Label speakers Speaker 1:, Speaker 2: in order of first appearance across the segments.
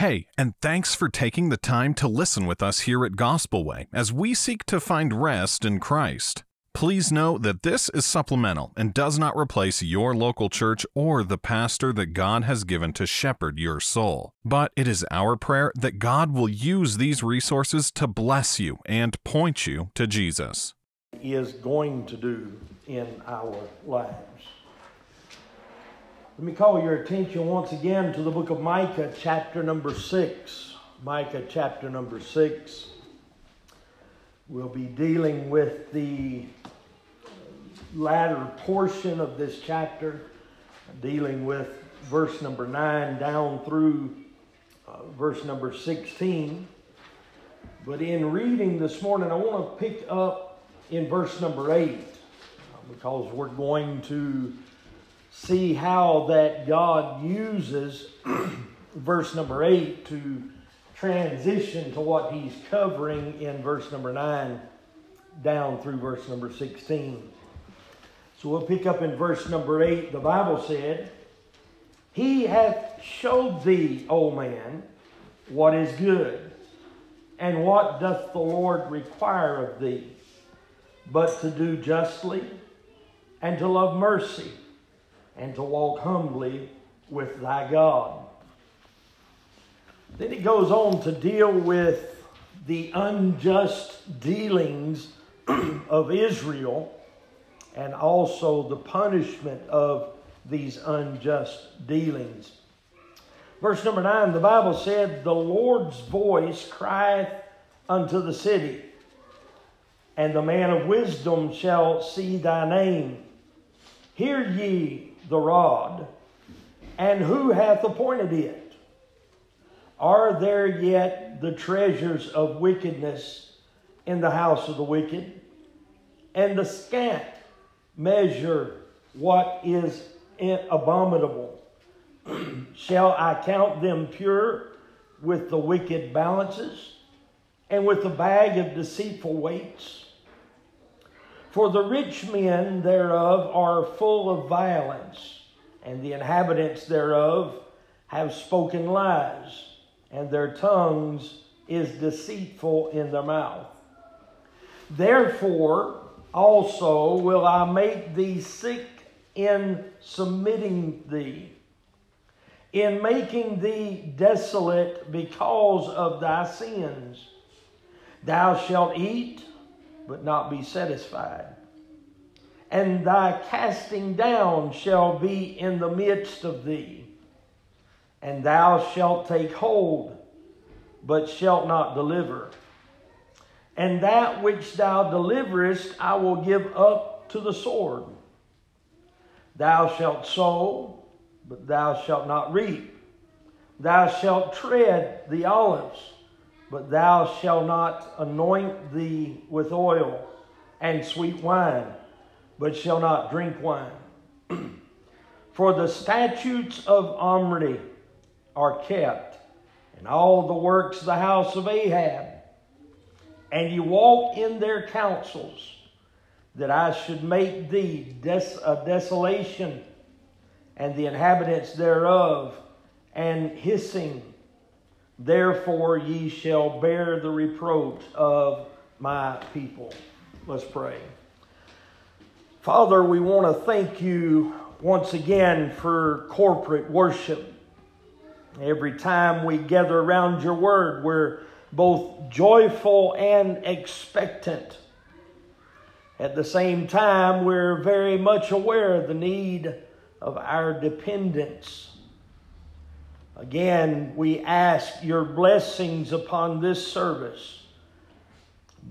Speaker 1: Hey, and thanks for taking the time to listen with us here at Gospel Way as we seek to find rest in Christ. Please know that this is supplemental and does not replace your local church or the pastor that God has given to shepherd your soul. But it is our prayer that God will use these resources to bless you and point you to Jesus.
Speaker 2: Is going to do in our lives. Let me call your attention once again to the book of Micah, chapter number six. Micah, chapter number six. We'll be dealing with the latter portion of this chapter, dealing with verse number 9 down through uh, verse number 16. But in reading this morning, I want to pick up in verse number 8 uh, because we're going to see how that God uses verse number 8 to transition to what he's covering in verse number 9 down through verse number 16. So we'll pick up in verse number 8. The Bible said, He hath showed thee, O man, what is good, and what doth the Lord require of thee, but to do justly, and to love mercy, and to walk humbly with thy God. Then he goes on to deal with the unjust dealings of Israel and also the punishment of these unjust dealings. Verse number 9, the Bible said, The Lord's voice crieth unto the city, and the man of wisdom shall see thy name. Hear ye the rod, and who hath appointed it? Are there yet the treasures of wickedness in the house of the wicked? And the scant measure what is abominable. Shall I count them pure with the wicked balances and with the bag of deceitful weights? For the rich men thereof are full of violence, and the inhabitants thereof have spoken lies, and their tongues is deceitful in their mouth. Therefore, also will I make thee sick in submitting thee, in making thee desolate because of thy sins. Thou shalt eat, but not be satisfied. And thy casting down shall be in the midst of thee. And thou shalt take hold, but shalt not deliver and that which thou deliverest I will give up to the sword. Thou shalt sow, but thou shalt not reap. Thou shalt tread the olives, but thou shalt not anoint thee with oil and sweet wine, but shall not drink wine. For the statutes of Omri are kept, and all the works of the house of Ahab and you walk in their counsels, that I should make thee des- a desolation, and the inhabitants thereof, and hissing. Therefore ye shall bear the reproach of my people. Let's pray. Father, we want to thank you once again for corporate worship. Every time we gather around your word, we're both joyful and expectant. At the same time, we're very much aware of the need of our dependence. Again, we ask your blessings upon this service.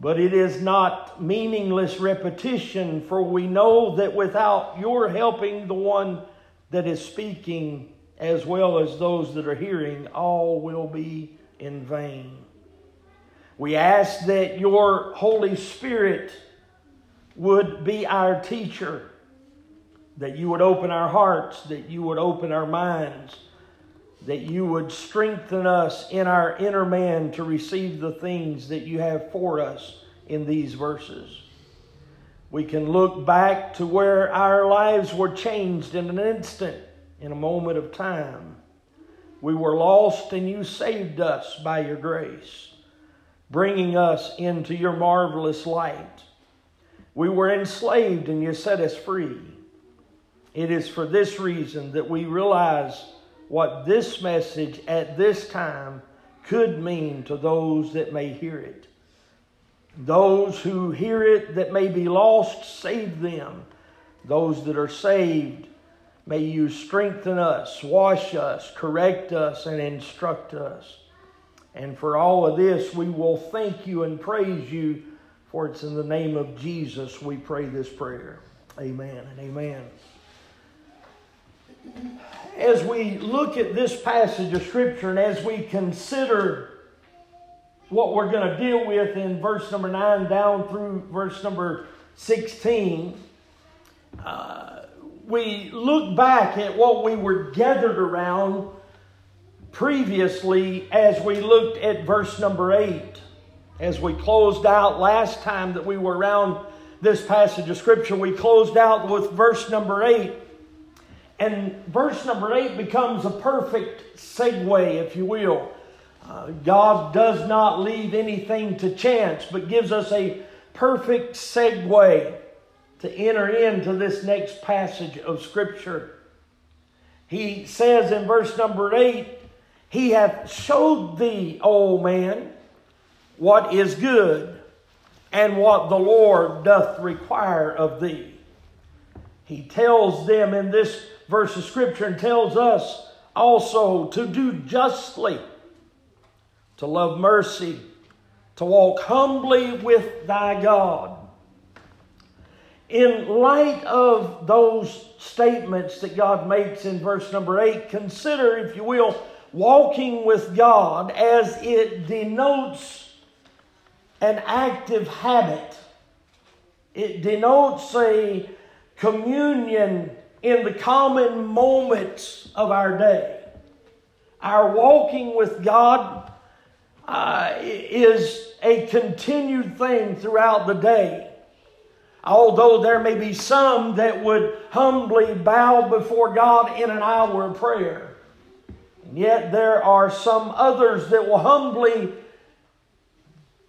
Speaker 2: But it is not meaningless repetition, for we know that without your helping the one that is speaking, as well as those that are hearing, all will be in vain. We ask that your Holy Spirit would be our teacher, that you would open our hearts, that you would open our minds, that you would strengthen us in our inner man to receive the things that you have for us in these verses. We can look back to where our lives were changed in an instant, in a moment of time. We were lost and you saved us by your grace, bringing us into your marvelous light. We were enslaved and you set us free. It is for this reason that we realize what this message at this time could mean to those that may hear it. Those who hear it that may be lost, save them. Those that are saved, may you strengthen us, wash us, correct us, and instruct us. And for all of this, we will thank you and praise you, for it's in the name of Jesus we pray this prayer. Amen and amen. As we look at this passage of Scripture and as we consider what we're going to deal with in verse number 9 down through verse number 16, uh, we look back at what we were gathered around previously as we looked at verse number 8. As we closed out last time that we were around this passage of Scripture, we closed out with verse number 8. And verse number 8 becomes a perfect segue, if you will. Uh, God does not leave anything to chance, but gives us a perfect segue to enter into this next passage of Scripture. He says in verse number 8, He hath showed thee, O man, what is good, and what the Lord doth require of thee. He tells them in this verse of Scripture and tells us also to do justly, to love mercy, to walk humbly with thy God in light of those statements that God makes in verse number 8, consider, if you will, walking with God as it denotes an active habit. It denotes a communion in the common moments of our day. Our walking with God uh, is a continued thing throughout the day. Although there may be some that would humbly bow before God in an hour of prayer. And yet there are some others that will humbly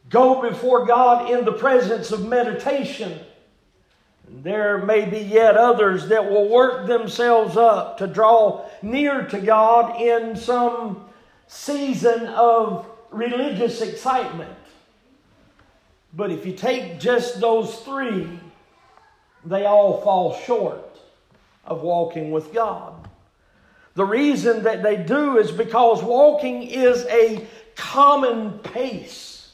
Speaker 2: go before God in the presence of meditation. There may be yet others that will work themselves up to draw near to God in some season of religious excitement. But if you take just those three, they all fall short of walking with God. The reason that they do is because walking is a common pace.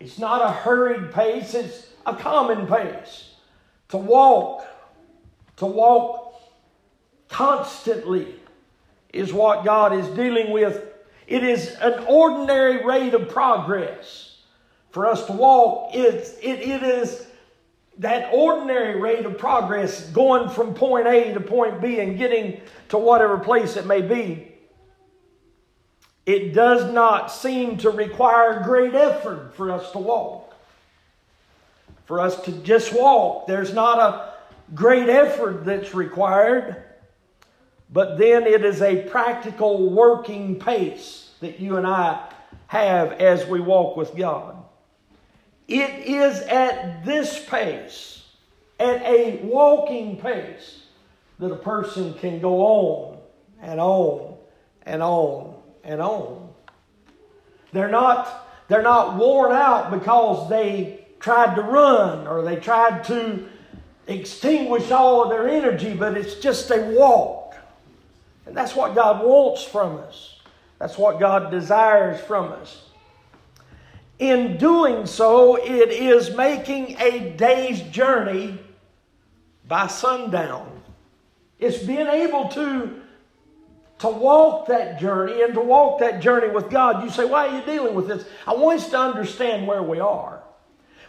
Speaker 2: It's not a hurried pace, it's a common pace. To walk, to walk constantly is what God is dealing with. It is an ordinary rate of progress for us to walk, it's, it, it is that ordinary rate of progress going from point A to point B and getting to whatever place it may be. It does not seem to require great effort for us to walk. For us to just walk, there's not a great effort that's required, but then it is a practical working pace that you and I have as we walk with God. It is at this pace, at a walking pace, that a person can go on and on and on and on. They're not, they're not worn out because they tried to run or they tried to extinguish all of their energy, but it's just a walk. And that's what God wants from us. That's what God desires from us. In doing so, it is making a day's journey by sundown. It's being able to, to walk that journey and to walk that journey with God. You say, why are you dealing with this? I want us to understand where we are.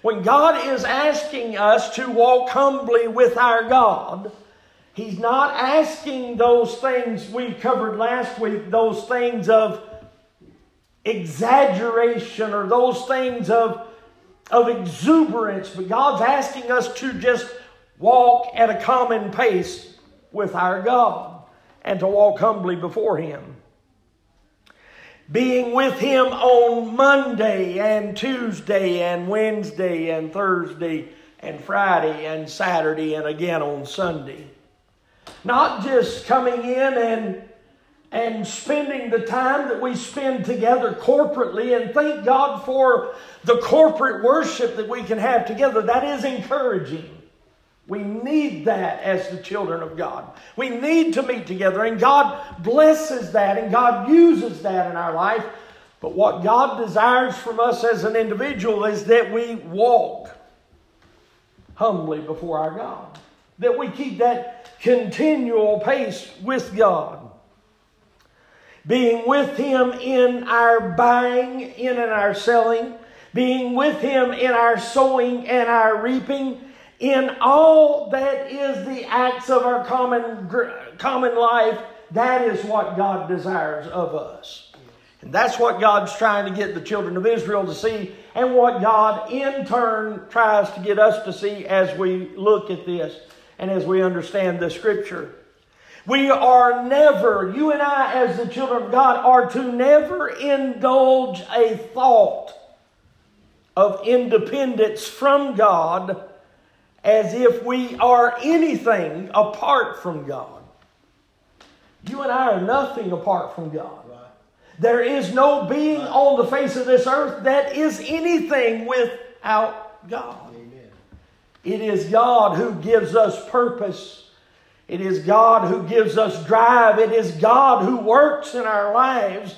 Speaker 2: When God is asking us to walk humbly with our God, He's not asking those things we covered last week, those things of exaggeration or those things of, of exuberance, but God's asking us to just walk at a common pace with our God. and to walk humbly before Him. Being with Him on Monday and Tuesday and Wednesday and Thursday and Friday and Saturday and again on Sunday. Not just coming in and and spending the time that we spend together corporately and thank God for the corporate worship that we can have together. That is encouraging. We need that as the children of God. We need to meet together, and God blesses that and God uses that in our life. But what God desires from us as an individual is that we walk humbly before our God, that we keep that continual pace with God being with Him in our buying, in our selling, being with Him in our sowing and our reaping, in all that is the acts of our common, common life. That is what God desires of us. And that's what God's trying to get the children of Israel to see, and what God in turn tries to get us to see as we look at this and as we understand the scripture. We are never, you and I, as the children of God, are to never indulge a thought of independence from God as if we are anything apart from God. You and I are nothing apart from God. There is no being on the face of this earth that is anything without God. Amen. It is God who gives us purpose it is God who gives us drive. It is God who works in our lives.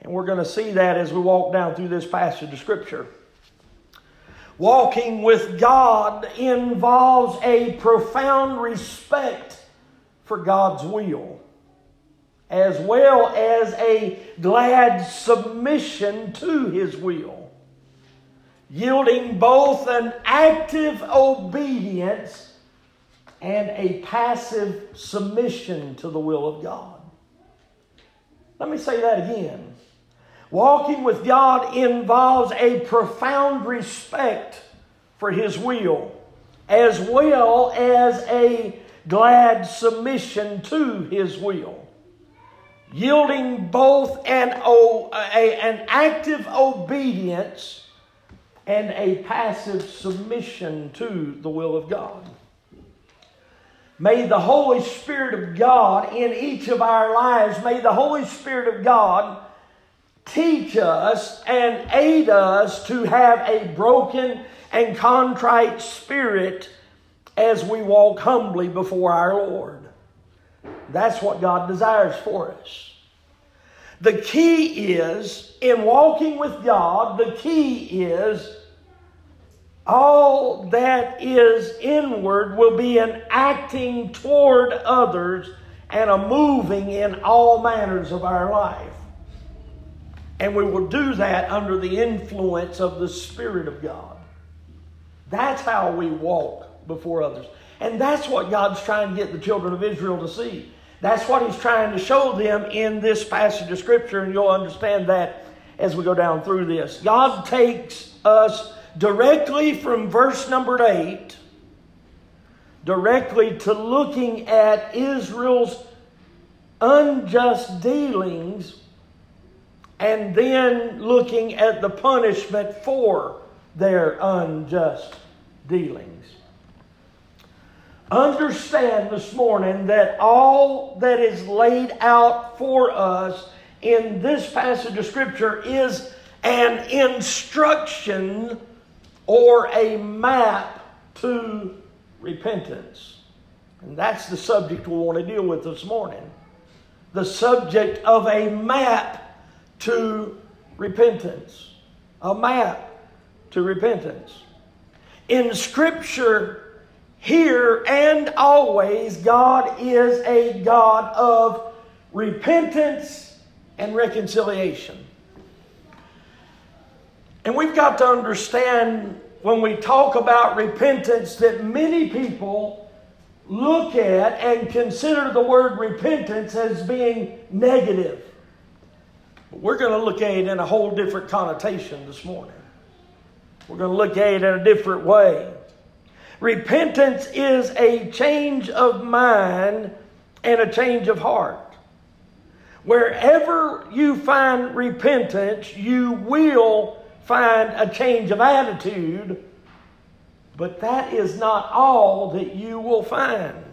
Speaker 2: And we're going to see that as we walk down through this passage of Scripture. Walking with God involves a profound respect for God's will, as well as a glad submission to His will, yielding both an active obedience and a passive submission to the will of God. Let me say that again. Walking with God involves a profound respect for His will, as well as a glad submission to His will. Yielding both an, an active obedience and a passive submission to the will of God. May the Holy Spirit of God in each of our lives, may the Holy Spirit of God teach us and aid us to have a broken and contrite spirit as we walk humbly before our Lord. That's what God desires for us. The key is, in walking with God, the key is all that is inward will be an acting toward others and a moving in all manners of our life. And we will do that under the influence of the Spirit of God. That's how we walk before others. And that's what God's trying to get the children of Israel to see. That's what He's trying to show them in this passage of Scripture, and you'll understand that as we go down through this. God takes us directly from verse number 8, directly to looking at Israel's unjust dealings and then looking at the punishment for their unjust dealings. Understand this morning that all that is laid out for us in this passage of Scripture is an instruction or a map to repentance. And that's the subject we want to deal with this morning. The subject of a map to repentance. A map to repentance. In Scripture, here and always, God is a God of repentance and reconciliation. And we've got to understand when we talk about repentance that many people look at and consider the word repentance as being negative. But we're going to look at it in a whole different connotation this morning. We're going to look at it in a different way. Repentance is a change of mind and a change of heart. Wherever you find repentance, you will find a change of attitude, but that is not all that you will find.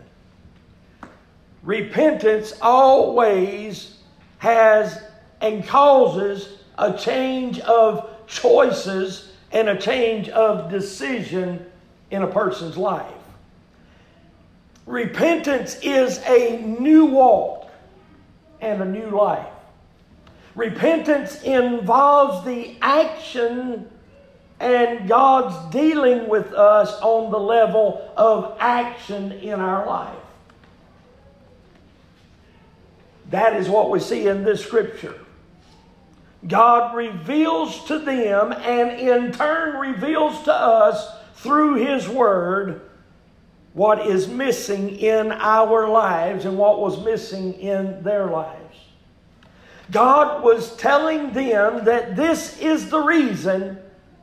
Speaker 2: Repentance always has and causes a change of choices and a change of decision in a person's life. Repentance is a new walk and a new life. Repentance involves the action and God's dealing with us on the level of action in our life. That is what we see in this scripture. God reveals to them and in turn reveals to us through His Word what is missing in our lives and what was missing in their lives. God was telling them that this is the reason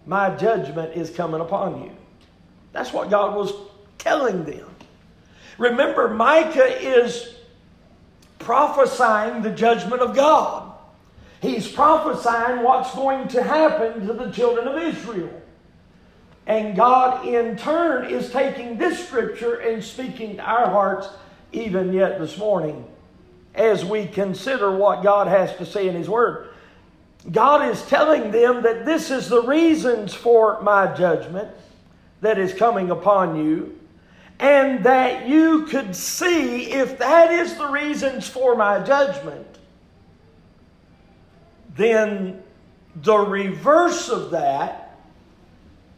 Speaker 2: my judgment is coming upon you. That's what God was telling them. Remember, Micah is prophesying the judgment of God. He's prophesying what's going to happen to the children of Israel. And God, in turn, is taking this scripture and speaking to our hearts even yet this morning as we consider what God has to say in His Word. God is telling them that this is the reasons for my judgment that is coming upon you, and that you could see if that is the reasons for my judgment, then the reverse of that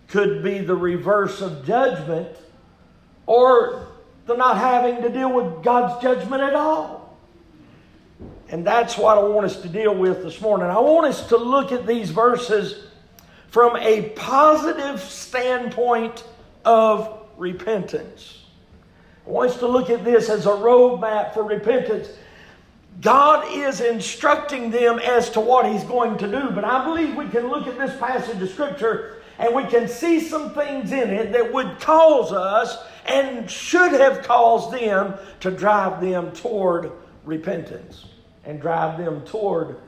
Speaker 2: could be the reverse of judgment or the not having to deal with God's judgment at all. And that's what I want us to deal with this morning. I want us to look at these verses from a positive standpoint of repentance. I want us to look at this as a roadmap for repentance. God is instructing them as to what He's going to do, but I believe we can look at this passage of Scripture and we can see some things in it that would cause us and should have caused them to drive them toward repentance and drive them toward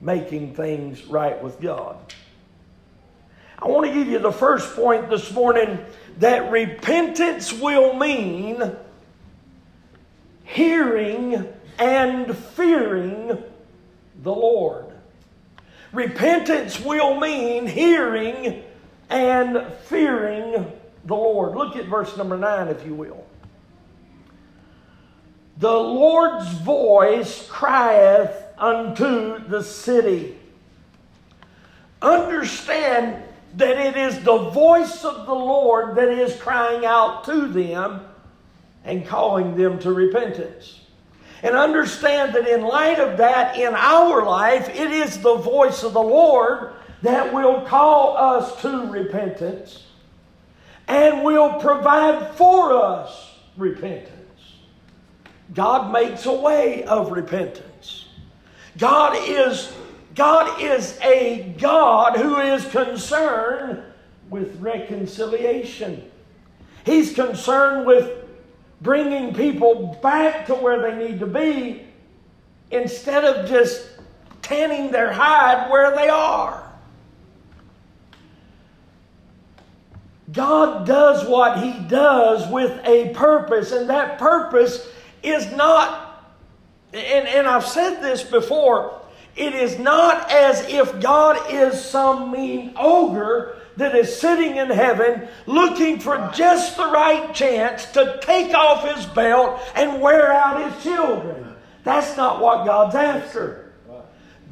Speaker 2: making things right with God. I want to give you the first point this morning that repentance will mean hearing and fearing the Lord. Repentance will mean hearing and fearing the Lord. Look at verse number 9, if you will. The Lord's voice crieth unto the city. Understand that it is the voice of the Lord that is crying out to them and calling them to repentance. And understand that in light of that, in our life, it is the voice of the Lord that will call us to repentance and will provide for us repentance. God makes a way of repentance. God is, God is a God who is concerned with reconciliation. He's concerned with bringing people back to where they need to be instead of just tanning their hide where they are. God does what He does with a purpose, and that purpose is not, and, and I've said this before, it is not as if God is some mean ogre that is sitting in heaven looking for just the right chance to take off his belt and wear out his children. That's not what God's after.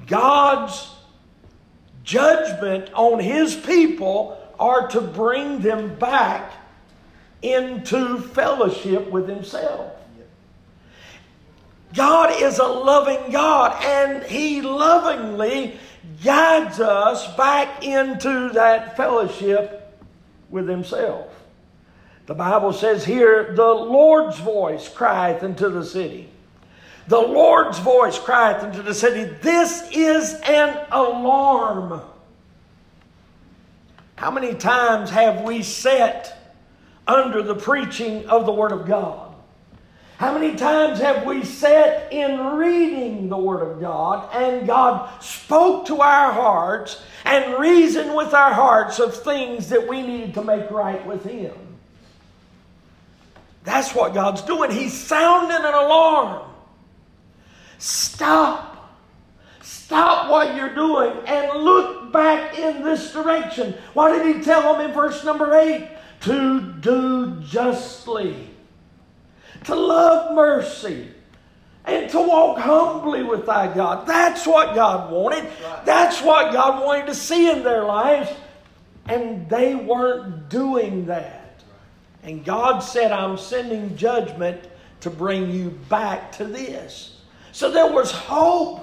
Speaker 2: God's judgment on his people are to bring them back into fellowship with himself. God is a loving God, and He lovingly guides us back into that fellowship with Himself. The Bible says here, the Lord's voice crieth into the city. The Lord's voice crieth into the city. This is an alarm. How many times have we sat under the preaching of the Word of God? How many times have we sat in reading the Word of God and God spoke to our hearts and reasoned with our hearts of things that we needed to make right with Him? That's what God's doing. He's sounding an alarm. Stop. Stop what you're doing and look back in this direction. What did He tell them in verse number 8? To do justly to love mercy, and to walk humbly with thy God. That's what God wanted. That's what God wanted to see in their lives. And they weren't doing that. And God said, I'm sending judgment to bring you back to this. So there was hope.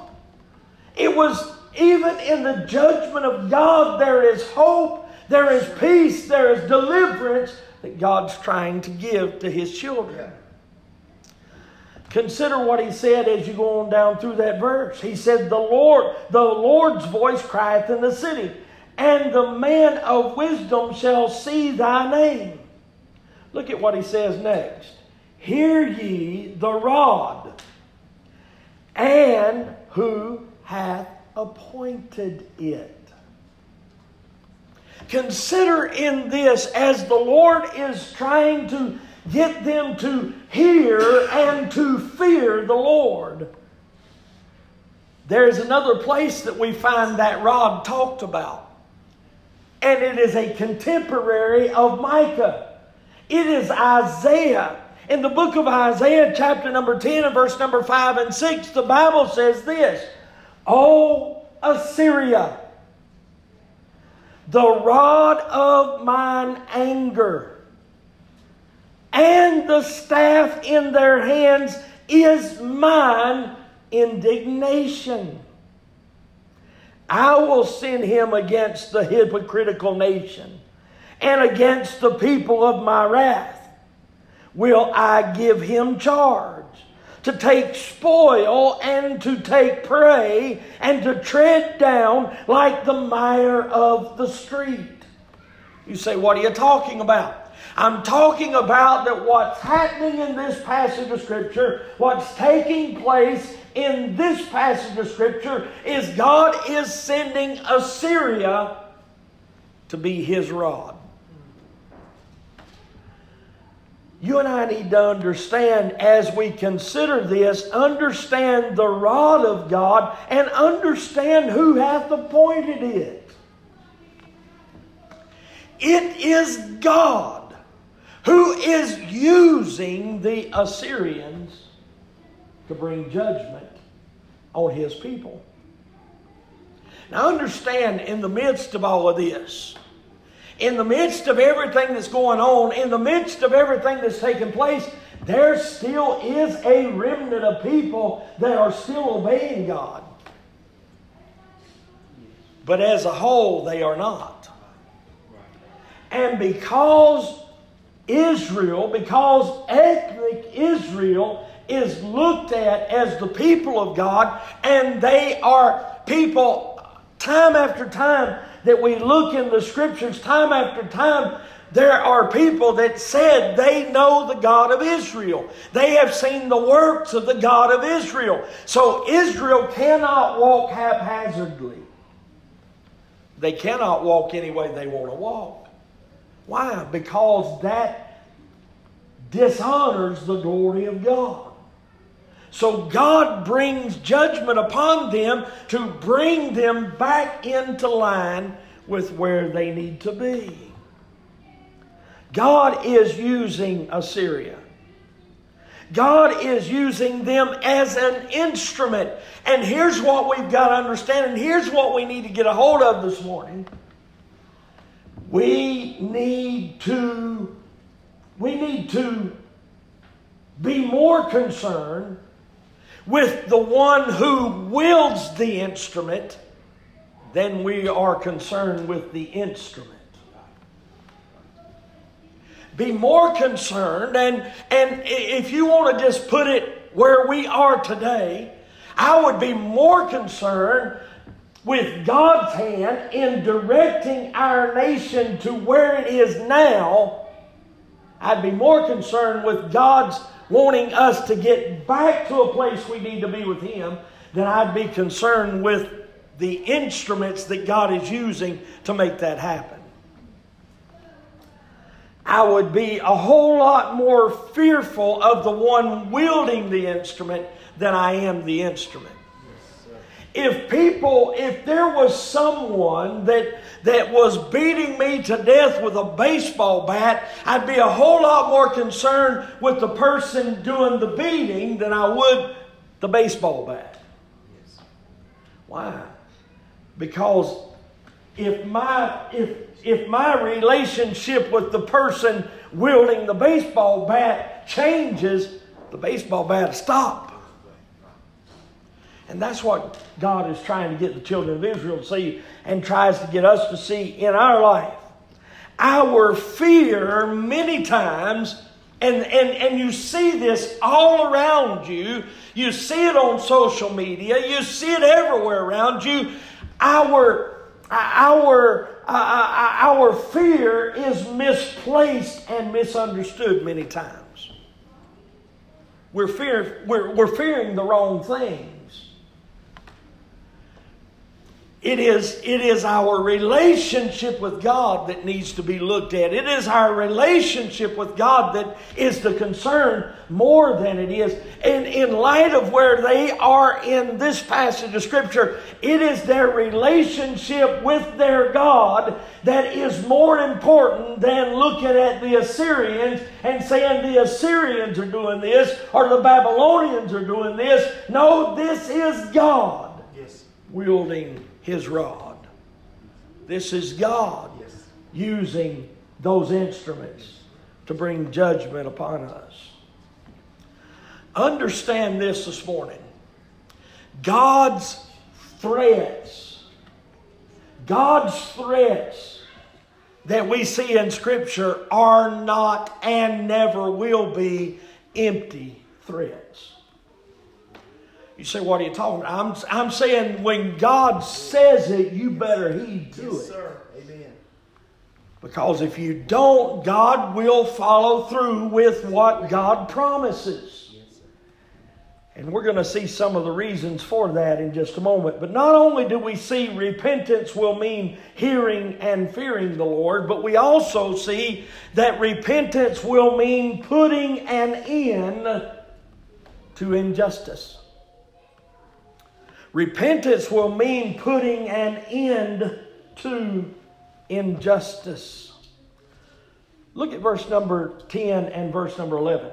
Speaker 2: It was even in the judgment of God, there is hope, there is peace, there is deliverance that God's trying to give to His children. Consider what he said as you go on down through that verse. He said, The Lord, the Lord's voice crieth in the city, and the man of wisdom shall see thy name. Look at what he says next. Hear ye the rod, and who hath appointed it. Consider in this as the Lord is trying to get them to hear and to fear the Lord. There's another place that we find that rod talked about, and it is a contemporary of Micah. It is Isaiah. In the book of Isaiah, chapter number 10 and verse number 5 and 6, the Bible says this O Assyria, the rod of mine anger and the staff in their hands is mine indignation. I will send him against the hypocritical nation and against the people of my wrath. Will I give him charge to take spoil and to take prey and to tread down like the mire of the street? You say, What are you talking about? I'm talking about that what's happening in this passage of Scripture, what's taking place in this passage of Scripture, is God is sending Assyria to be his rod. You and I need to understand as we consider this, understand the rod of God and understand who hath appointed it. It is God who is using the Assyrians to bring judgment on his people. Now, understand, in the midst of all of this, in the midst of everything that's going on, in the midst of everything that's taking place, there still is a remnant of people that are still obeying God. But as a whole, they are not. And because Israel, because ethnic Israel is looked at as the people of God, and they are people, time after time, that we look in the scriptures, time after time, there are people that said they know the God of Israel. They have seen the works of the God of Israel. So Israel cannot walk haphazardly. They cannot walk any way they want to walk. Why? Because that dishonors the glory of God. So God brings judgment upon them to bring them back into line with where they need to be. God is using Assyria. God is using them as an instrument. And here's what we've got to understand, and here's what we need to get a hold of this morning. We need to we need to be more concerned with the one who wields the instrument than we are concerned with the instrument. Be more concerned, and, and if you want to just put it where we are today, I would be more concerned with God's hand in directing our nation to where it is now, I'd be more concerned with God's wanting us to get back to a place we need to be with Him, than I'd be concerned with the instruments that God is using to make that happen. I would be a whole lot more fearful of the one wielding the instrument than I am the instrument. If people, if there was someone that, that was beating me to death with a baseball bat, I'd be a whole lot more concerned with the person doing the beating than I would the baseball bat. Why? Because if my if if my relationship with the person wielding the baseball bat changes, the baseball bat will stop. And that's what God is trying to get the children of Israel to see and tries to get us to see in our life. Our fear, many times, and, and, and you see this all around you, you see it on social media, you see it everywhere around you. Our, our, uh, uh our fear is misplaced and misunderstood many times. We're, fear, we're, we're fearing the wrong thing. It is, it is our relationship with God that needs to be looked at. It is our relationship with God that is the concern more than it is. And in light of where they are in this passage of Scripture, it is their relationship with their God that is more important than looking at the Assyrians and saying the Assyrians are doing this or the Babylonians are doing this. No, this is God yes. wielding his rod. This is God using those instruments to bring judgment upon us. Understand this this morning. God's threats, God's threats that we see in Scripture are not and never will be empty threats. You say, what are you talking about? I'm, I'm saying when God says it, you better heed to yes, it. Sir. Amen. Because if you don't, God will follow through with what God promises. Yes, and we're going to see some of the reasons for that in just a moment. But not only do we see repentance will mean hearing and fearing the Lord, but we also see that repentance will mean putting an end to injustice. Repentance will mean putting an end to injustice. Look at verse number 10 and verse number 11.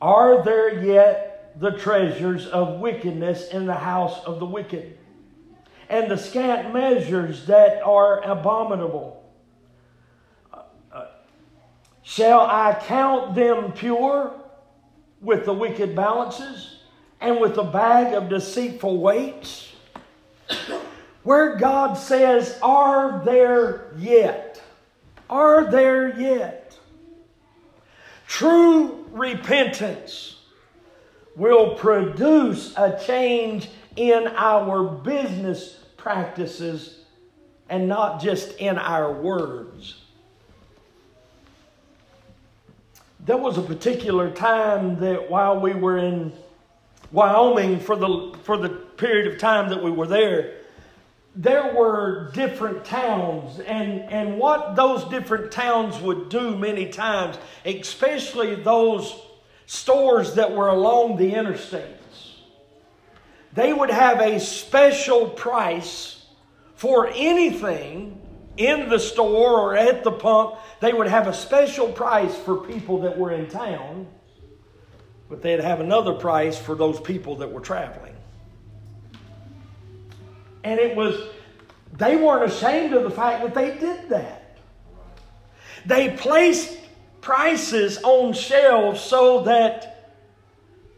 Speaker 2: Are there yet the treasures of wickedness in the house of the wicked, and the scant measures that are abominable? Shall I count them pure with the wicked balances? And with a bag of deceitful weights? Where God says, Are there yet? Are there yet? True repentance will produce a change in our business practices and not just in our words. There was a particular time that while we were in Wyoming for the, for the period of time that we were there, there were different towns, and, and what those different towns would do many times, especially those stores that were along the interstates, they would have a special price for anything in the store or at the pump. They would have a special price for people that were in town but they'd have another price for those people that were traveling. And it was, they weren't ashamed of the fact that they did that. They placed prices on shelves so that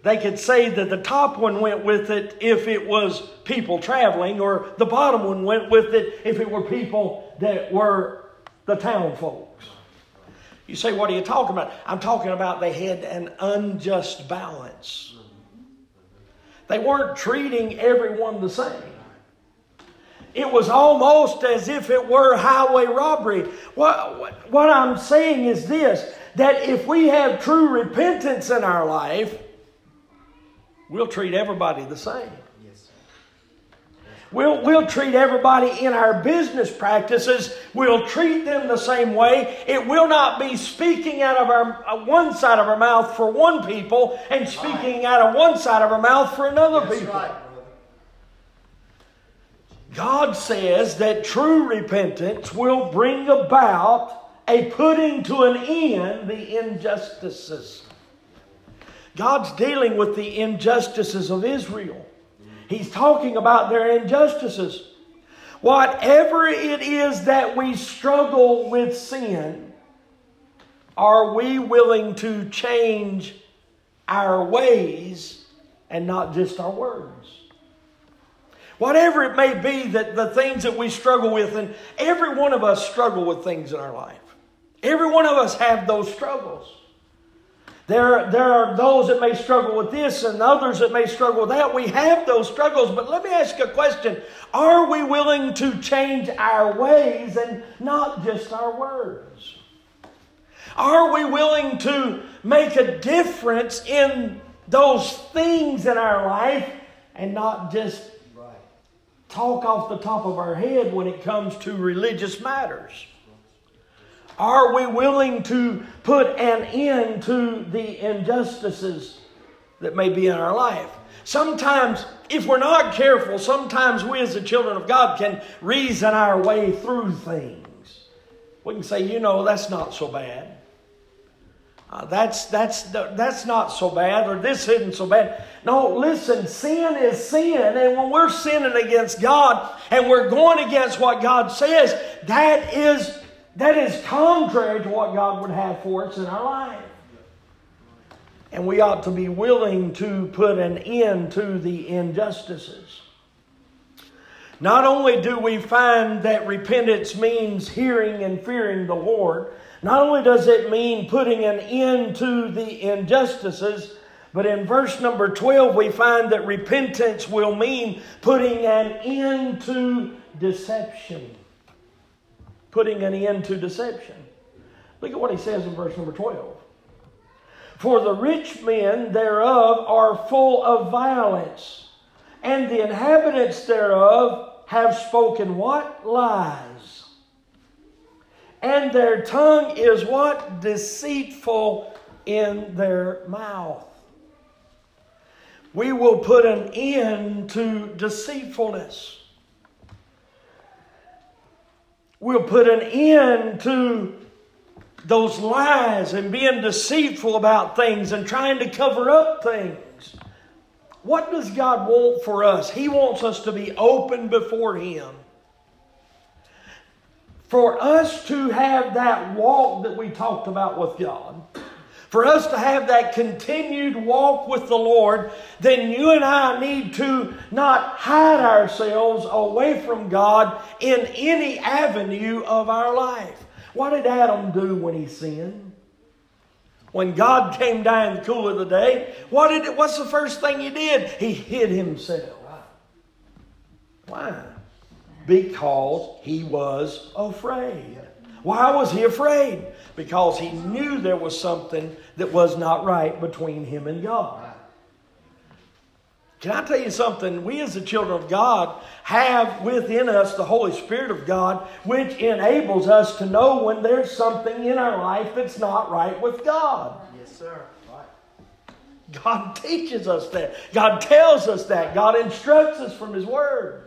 Speaker 2: they could say that the top one went with it if it was people traveling, or the bottom one went with it if it were people that were the town folks. You say, What are you talking about? I'm talking about they had an unjust balance. They weren't treating everyone the same. It was almost as if it were highway robbery. What, what, I'm saying is this that if we have true repentance in our life, we'll treat everybody the same. We'll, we'll treat everybody in our business practices, we'll treat them the same way. It will not be speaking out of our uh, one side of our mouth for one people and speaking out of one side of our mouth for another That's people. Right. God says that true repentance will bring about a putting to an end the injustices. God's dealing with the injustices of Israel. He's talking about their injustices. Whatever it is that we struggle with sin, are we willing to change our ways and not just our words? Whatever it may be that the things that we struggle with, and every one of us struggle with things in our life. Every one of us have those struggles. There, there are those that may struggle with this and others that may struggle with that. We have those struggles, but let me ask you a question. Are we willing to change our ways and not just our words? Are we willing to make a difference in those things in our life and not just talk off the top of our head when it comes to religious matters? Are we willing to put an end to the injustices that may be in our life? Sometimes, if we're not careful, sometimes we as the children of God can reason our way through things. We can say, you know, that's not so bad. Uh, that's, that's, that's not so bad, or this isn't so bad. No, listen, sin is sin, and when we're sinning against God and we're going against what God says, that is that is contrary to what God would have for us in our life. And we ought to be willing to put an end to the injustices. Not only do we find that repentance means hearing and fearing the Lord, not only does it mean putting an end to the injustices, but in verse number 12 we find that repentance will mean putting an end to deception putting an end to deception. Look at what he says in verse number 12. For the rich men thereof are full of violence, and the inhabitants thereof have spoken what? Lies. And their tongue is what? Deceitful in their mouth. We will put an end to deceitfulness will put an end to those lies and being deceitful about things and trying to cover up things. What does God want for us? He wants us to be open before Him. For us to have that walk that we talked about with God, for us to have that continued walk with the Lord, then you and I need to not hide ourselves away from God in any avenue of our life. What did Adam do when he sinned? When God came down in the cool of the day, what did it, what's the first thing he did? He hid himself. Why? Because he was afraid. Why was he afraid? Because he knew there was something that was not right between him and God. Can I tell you something? We, as the children of God, have within us the Holy Spirit of God, which enables us to know when there's something in our life that's not right with God.
Speaker 3: Yes, sir.
Speaker 2: God teaches us that. God tells us that. God instructs us from His Word.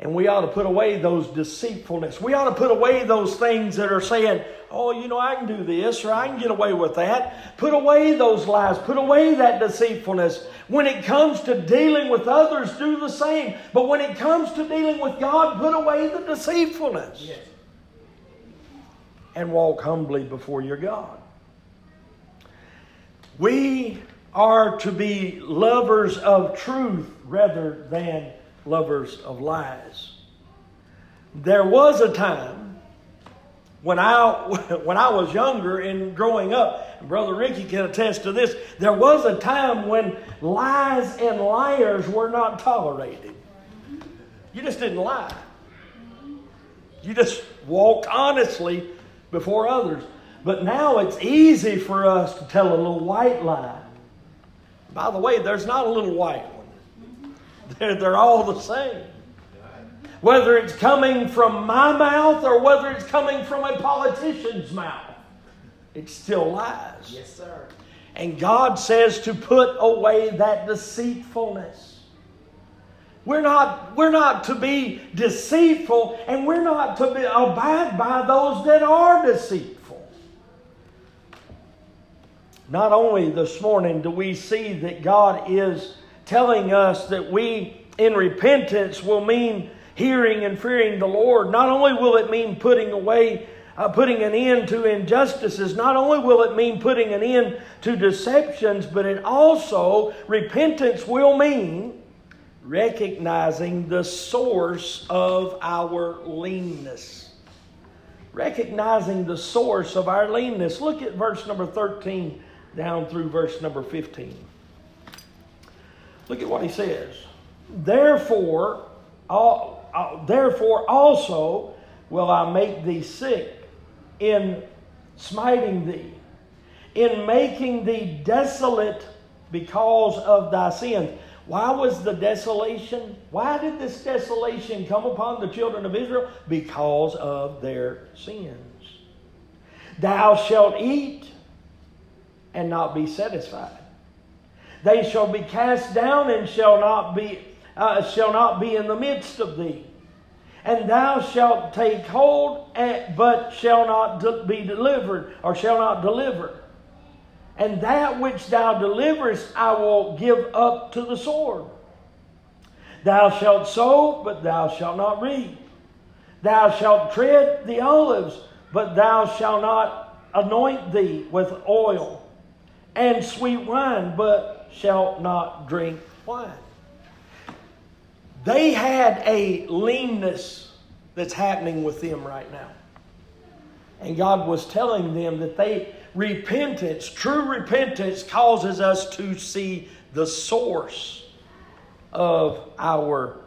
Speaker 2: And we ought to put away those deceitfulness. We ought to put away those things that are saying, oh, you know, I can do this or I can get away with that. Put away those lies. Put away that deceitfulness. When it comes to dealing with others, do the same. But when it comes to dealing with God, put away the deceitfulness. Yes. And walk humbly before your God. We are to be lovers of truth rather than lovers of lies. There was a time when I, when I was younger and growing up, and Brother Ricky can attest to this, there was a time when lies and liars were not tolerated. You just didn't lie. You just walked honestly before others. But now it's easy for us to tell a little white lie. By the way, there's not a little white they're, they're all the same. Whether it's coming from my mouth or whether it's coming from a politician's mouth, it still lies.
Speaker 3: Yes, sir.
Speaker 2: And God says to put away that deceitfulness. We're not, we're not to be deceitful, and we're not to be abide by those that are deceitful. Not only this morning do we see that God is telling us that we in repentance will mean hearing and fearing the Lord. Not only will it mean putting away uh, putting an end to injustices, not only will it mean putting an end to deceptions, but it also, repentance will mean recognizing the source of our leanness. Recognizing the source of our leanness. Look at verse number 13 down through verse number 15. Look at what he says. Therefore, all, therefore also will I make thee sick in smiting thee, in making thee desolate because of thy sins. Why was the desolation? Why did this desolation come upon the children of Israel? Because of their sins. Thou shalt eat and not be satisfied. They shall be cast down and shall not be uh, shall not be in the midst of thee and thou shalt take hold, at, but shall not be delivered, or shall not deliver. And that which thou deliverest I will give up to the sword. Thou shalt sow, but thou shalt not reap. Thou shalt tread the olives, but thou shalt not anoint thee with oil, and sweet wine, but shalt not drink wine. They had a leanness that's happening with them right now. And God was telling them that they repentance, true repentance causes us to see the source of our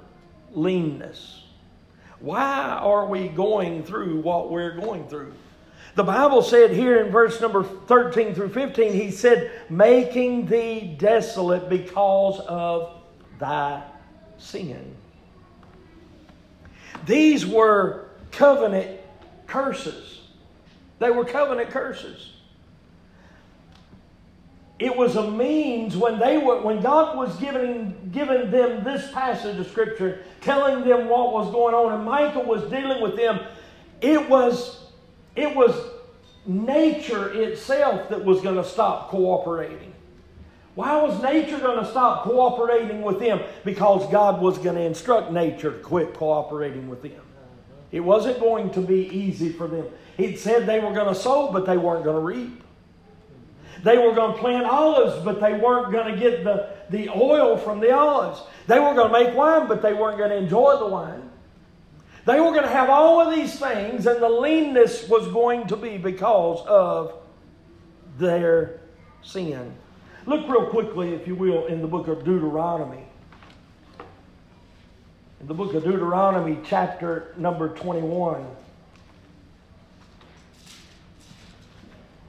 Speaker 2: leanness. Why are we going through what we're going through? The Bible said here in verse number 13 through 15, He said, making thee desolate because of thy sin. These were covenant curses. They were covenant curses. It was a means when they were when God was giving giving them this passage of scripture, telling them what was going on, and Micah was dealing with them. It was it was nature itself that was going to stop cooperating. Why was nature going to stop cooperating with them? Because God was going to instruct nature to quit cooperating with them. It wasn't going to be easy for them. He said they were going to sow, but they weren't going to reap. They were going to plant olives, but they weren't going to get the, the oil from the olives. They were going to make wine, but they weren't going to enjoy the wine. They were going to have all of these things, and the leanness was going to be because of their sin. Look real quickly, if you will, in the book of Deuteronomy. In the book of Deuteronomy, chapter number 21.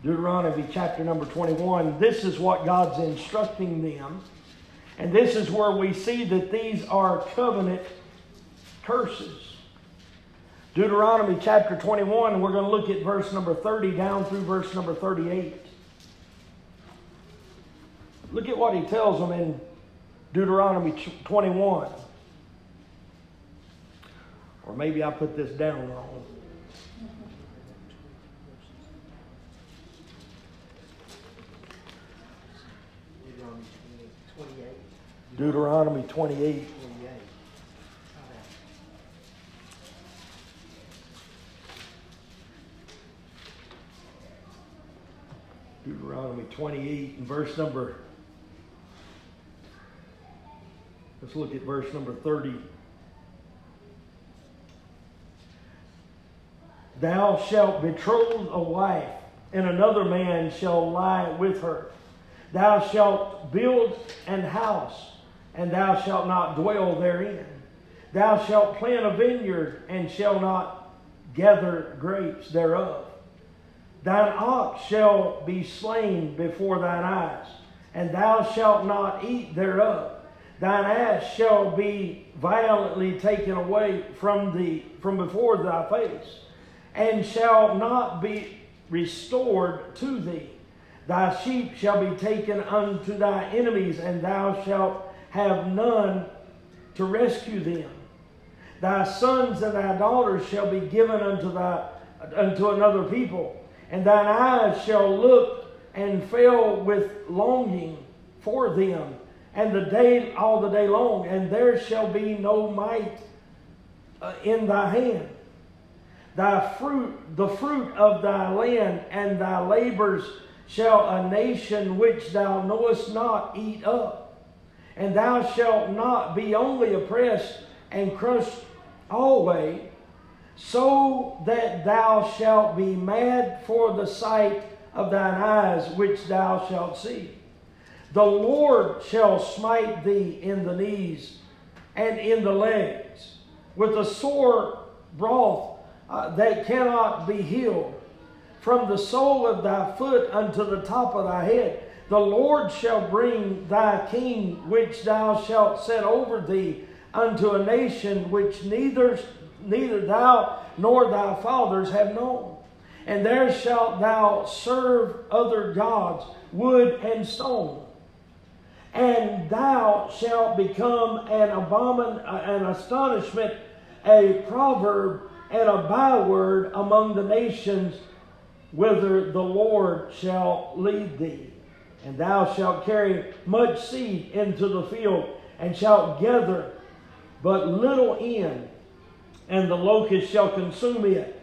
Speaker 2: Deuteronomy chapter number 21. This is what God's instructing them. And this is where we see that these are covenant curses. Deuteronomy chapter 21, we're going to look at verse number 30 down through verse number 38. Look at what he tells them in Deuteronomy 21. Or maybe I put this down wrong. Deuteronomy 28. Deuteronomy 28 and verse number Let's look at verse number 30. Thou shalt betroth a wife, and another man shall lie with her. Thou shalt build an house, and thou shalt not dwell therein. Thou shalt plant a vineyard and shall not gather grapes thereof. Thine ox shall be slain before thine eyes, and thou shalt not eat thereof. Thine ass shall be violently taken away from thee from before thy face, and shall not be restored to thee. Thy sheep shall be taken unto thy enemies, and thou shalt have none to rescue them. Thy sons and thy daughters shall be given unto thy unto another people, and thine eyes shall look and fail with longing for them, and the day all the day long, and there shall be no might uh, in thy hand. Thy fruit, the fruit of thy land, and thy labors shall a nation which thou knowest not eat up. And thou shalt not be only oppressed and crushed always, so that thou shalt be mad for the sight of thine eyes which thou shalt see. The Lord shall smite thee in the knees and in the legs with a sore broth uh, that cannot be healed. From the sole of thy foot unto the top of thy head, the Lord shall bring thy king, which thou shalt set over thee, unto a nation which neither, neither thou nor thy fathers have known. And there shalt thou serve other gods, wood and stone. And thou shalt become an abomin, uh, an astonishment, a proverb, and a byword among the nations whither the Lord shall lead thee. And thou shalt carry much seed into the field, and shalt gather but little in, and the locust shall consume it.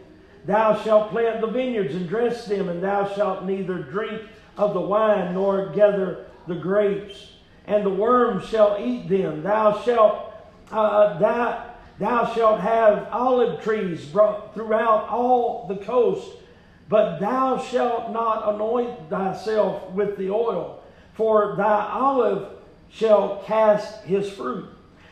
Speaker 2: Thou shalt plant the vineyards and dress them, and thou shalt neither drink of the wine nor gather the grapes. And the worms shall eat them. Thou shalt uh, thou, thou shalt have olive trees throughout all the coast, but thou shalt not anoint thyself with the oil, for thy olive shall cast his fruit.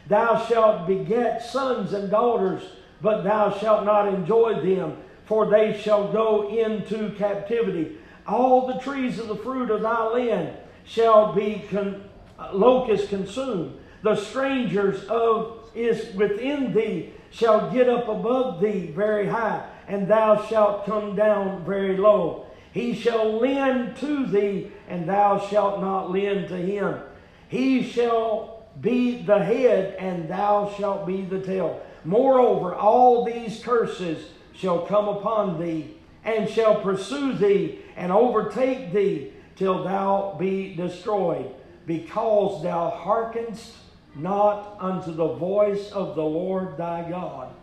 Speaker 2: Thou shalt beget sons and daughters, but thou shalt not enjoy them, for they shall go into captivity. All the trees of the fruit of thy land shall be con- uh, locusts consumed. The strangers of is within thee shall get up above thee very high, and thou shalt come down very low. He shall lend to thee, and thou shalt not lend to him. He shall be the head, and thou shalt be the tail. Moreover, all these curses shall come upon thee, and shall pursue thee, and overtake thee, till thou be destroyed, because thou hearkenest not unto the voice of the Lord thy God,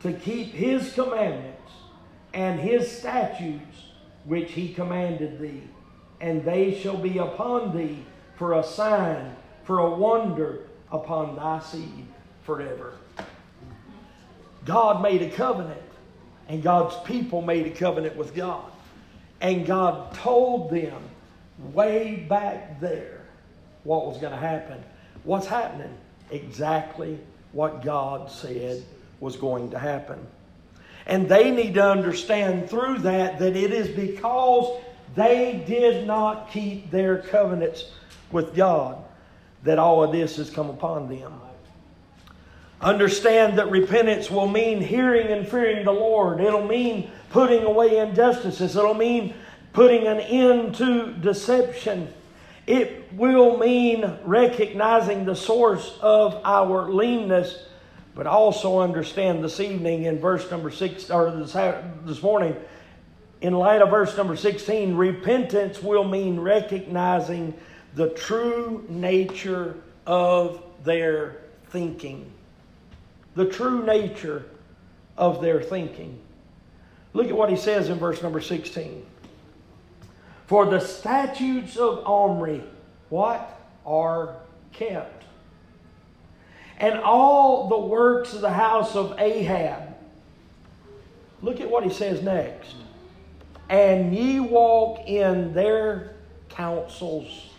Speaker 2: to keep his commandments and his statutes which he commanded thee. And they shall be upon thee for a sign for a wonder upon thy seed forever. God made a covenant, and God's people made a covenant with God. And God told them way back there what was going to happen. What's happening? Exactly what God said was going to happen. And they need to understand through that that it is because they did not keep their covenants with God that all of this has come upon them. Understand that repentance will mean hearing and fearing the Lord. It'll mean putting away injustices. It'll mean putting an end to deception. It will mean recognizing the source of our leanness, but also understand this evening in verse number six, or this, this morning, in light of verse number 16, repentance will mean recognizing the true nature of their thinking. The true nature of their thinking. Look at what he says in verse number 16. For the statutes of Omri, what? Are kept. And all the works of the house of Ahab. Look at what he says next. And ye walk in their counsels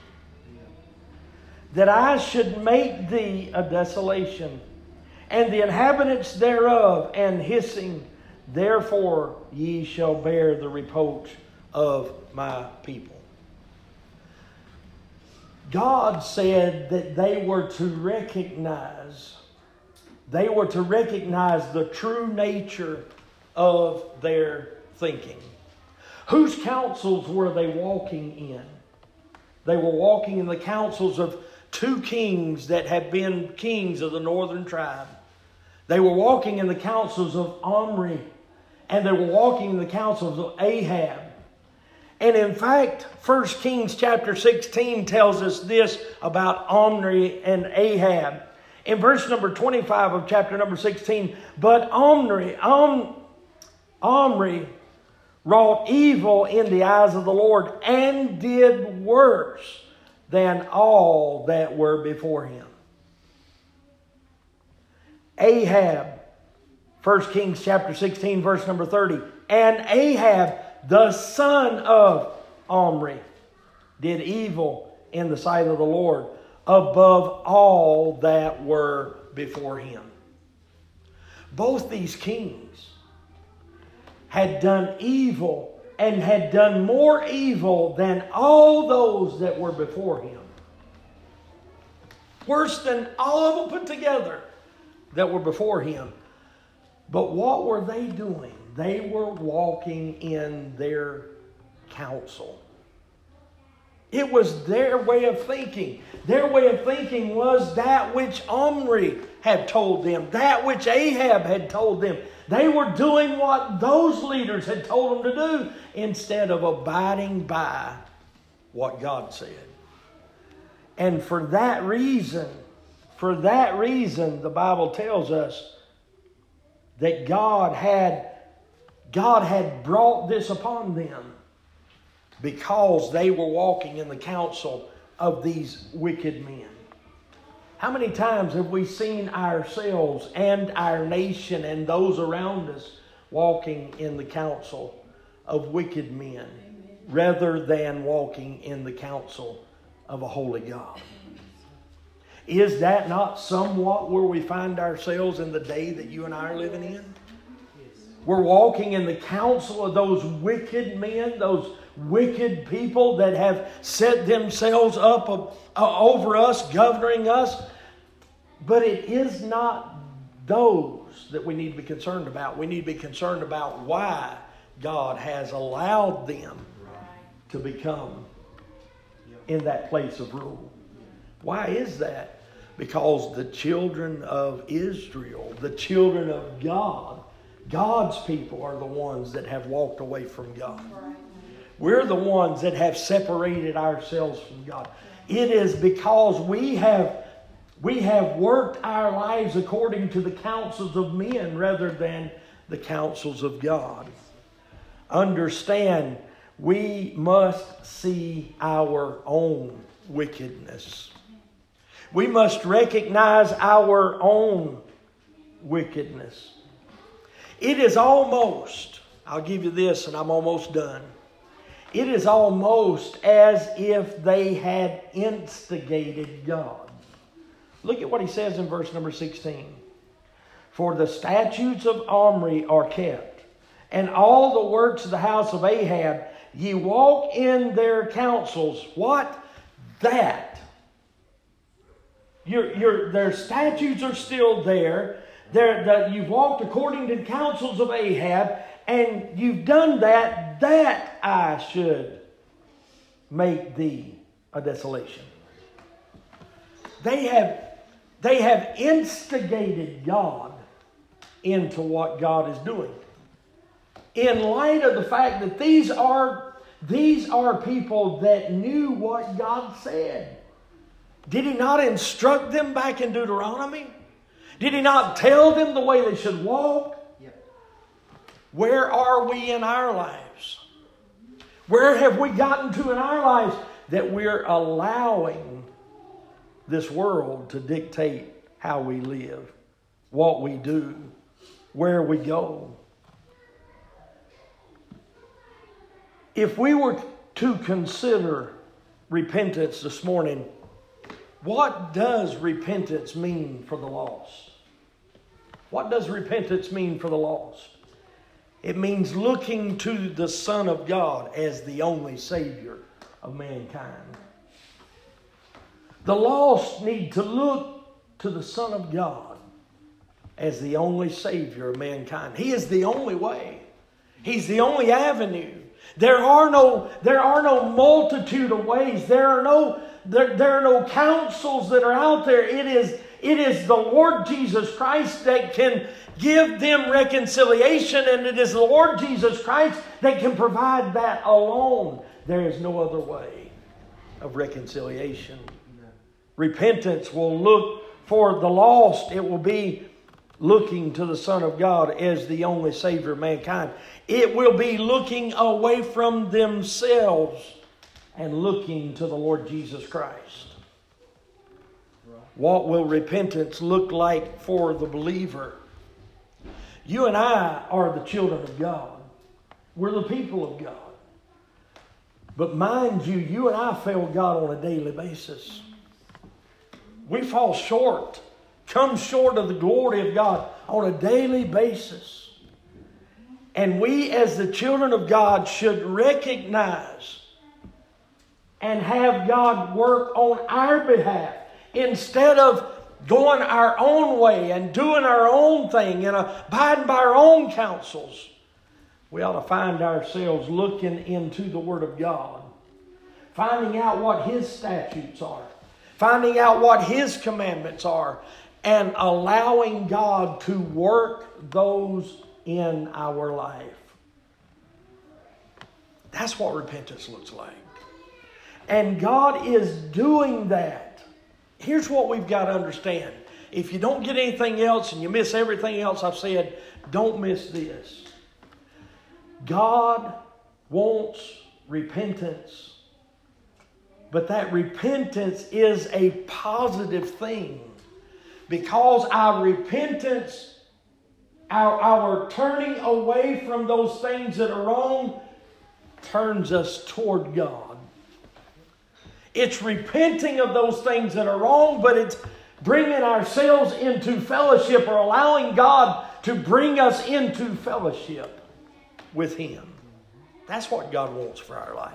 Speaker 2: that I should make thee a desolation, and the inhabitants thereof, and hissing, Therefore ye shall bear the reproach of my people. God said that they were to recognize, they were to recognize the true nature of their thinking. Whose counsels were they walking in? They were walking in the counsels of two kings that had been kings of the northern tribe. They were walking in the counsels of Omri, and they were walking in the counsels of Ahab. And in fact, 1 Kings chapter 16 tells us this about Omri and Ahab. In verse number 25 of chapter number 16, but Omri, Om, Omri wrought evil in the eyes of the Lord and did worse than all that were before him. Ahab, 1 Kings chapter 16, verse number 30. And Ahab, the son of Omri, did evil in the sight of the Lord above all that were before him. Both these kings had done evil and had done more evil than all those that were before him. Worse than all of them put together that were before him. But what were they doing? They were walking in their counsel. It was their way of thinking. Their way of thinking was that which Omri had told them, that which Ahab had told them. They were doing what those leaders had told them to do instead of abiding by what God said. And for that reason, for that reason, the Bible tells us that God had, God had brought this upon them because they were walking in the counsel of these wicked men. How many times have we seen ourselves and our nation and those around us walking in the counsel of wicked men rather than walking in the counsel of a holy God? Is that not somewhat where we find ourselves in the day that you and I are living in? We're walking in the counsel of those wicked men, those wicked people that have set themselves up uh, over us, governing us. But it is not those that we need to be concerned about. We need to be concerned about why God has allowed them to become in that place of rule. Why is that? because the children of Israel, the children of God, God's people are the ones that have walked away from God. We're the ones that have separated ourselves from God. It is because we have we have worked our lives according to the counsels of men rather than the counsels of God. Understand, we must see our own wickedness. We must recognize our own wickedness. It is almost, I'll give you this and I'm almost done. It is almost as if they had instigated God. Look at what he says in verse number 16. For the statutes of Omri are kept, and all the works of the house of Ahab, ye walk in their counsels. What? That your, your, their statutes are still there. That you've walked according to the counsels of Ahab, and you've done that, that I should make thee a desolation. They have, they have instigated God into what God is doing. In light of the fact that these are, these are people that knew what God said. Did he not instruct them back in Deuteronomy? Did he not tell them the way they should walk? Where are we in our lives? Where have we gotten to in our lives that we're allowing this world to dictate how we live, what we do, where we go? If we were to consider repentance this morning, what does repentance mean for the lost? What does repentance mean for the lost? It means looking to the Son of God as the only Savior of mankind. The lost need to look to the Son of God as the only Savior of mankind. He is the only way, He's the only avenue. There are no, there are no multitude of ways. There are no, there, there are no counsels that are out there. It is, it is the Lord Jesus Christ that can give them reconciliation, and it is the Lord Jesus Christ that can provide that alone. There is no other way of reconciliation. Repentance will look for the lost. It will be looking to the Son of God as the only Savior of mankind. It will be looking away from themselves and looking to the Lord Jesus Christ. What will repentance look like for the believer? You and I are the children of God. We're the people of God. But mind you, you and I fail God on a daily basis. We fall short, come short of the glory of God on a daily basis. And we, as the children of God, should recognize and have God work on our behalf instead of going our own way and doing our own thing and abiding by our own counsels. We ought to find ourselves looking into the Word of God, finding out what His statutes are, finding out what His commandments are, and allowing God to work those in our life. That's what repentance looks like. And God is doing that. Here's what we've got to understand. If you don't get anything else and you miss everything else I've said, don't miss this. God wants repentance, but that repentance is a positive thing because our repentance our, our turning away from those things that are wrong turns us toward God. It's repenting of those things that are wrong, but it's bringing ourselves into fellowship or allowing God to bring us into fellowship with Him. That's what God wants for our life.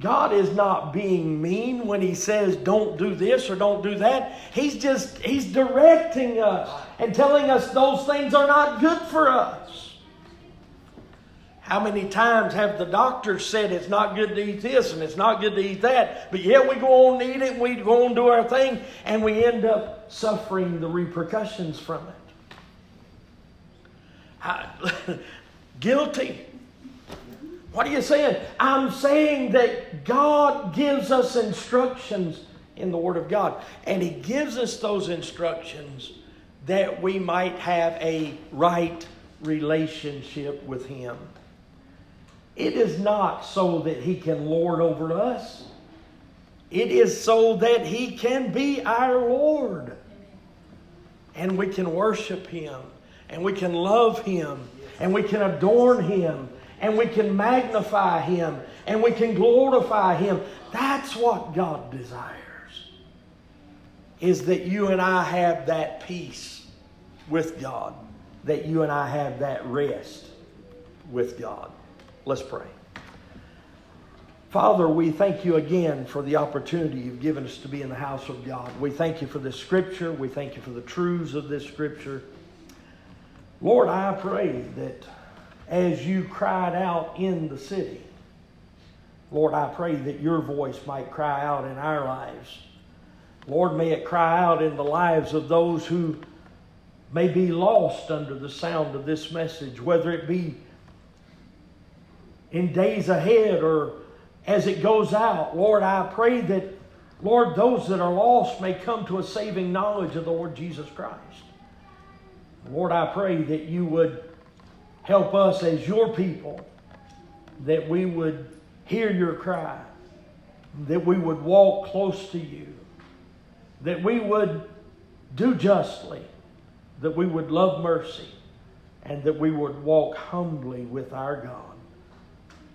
Speaker 2: God is not being mean when He says, don't do this or don't do that. He's just, He's directing us and telling us those things are not good for us. How many times have the doctors said it's not good to eat this and it's not good to eat that, but yet we go on and eat it we go on and do our thing and we end up suffering the repercussions from it? Guilty. What are you saying? I'm saying that God gives us instructions in the Word of God. And He gives us those instructions that we might have a right relationship with Him. It is not so that He can lord over us, it is so that He can be our Lord. And we can worship Him, and we can love Him, and we can adorn Him and we can magnify Him and we can glorify Him. That's what God desires. Is that you and I have that peace with God, that you and I have that rest with God. Let's pray. Father, we thank you again for the opportunity you've given us to be in the house of God. We thank you for this scripture. We thank you for the truths of this scripture. Lord, I pray that as you cried out in the city. Lord, I pray that your voice might cry out in our lives. Lord, may it cry out in the lives of those who may be lost under the sound of this message, whether it be in days ahead or as it goes out. Lord, I pray that, Lord, those that are lost may come to a saving knowledge of the Lord Jesus Christ. Lord, I pray that you would Help us as your people that we would hear your cry, that we would walk close to you, that we would do justly, that we would love mercy, and that we would walk humbly with our God.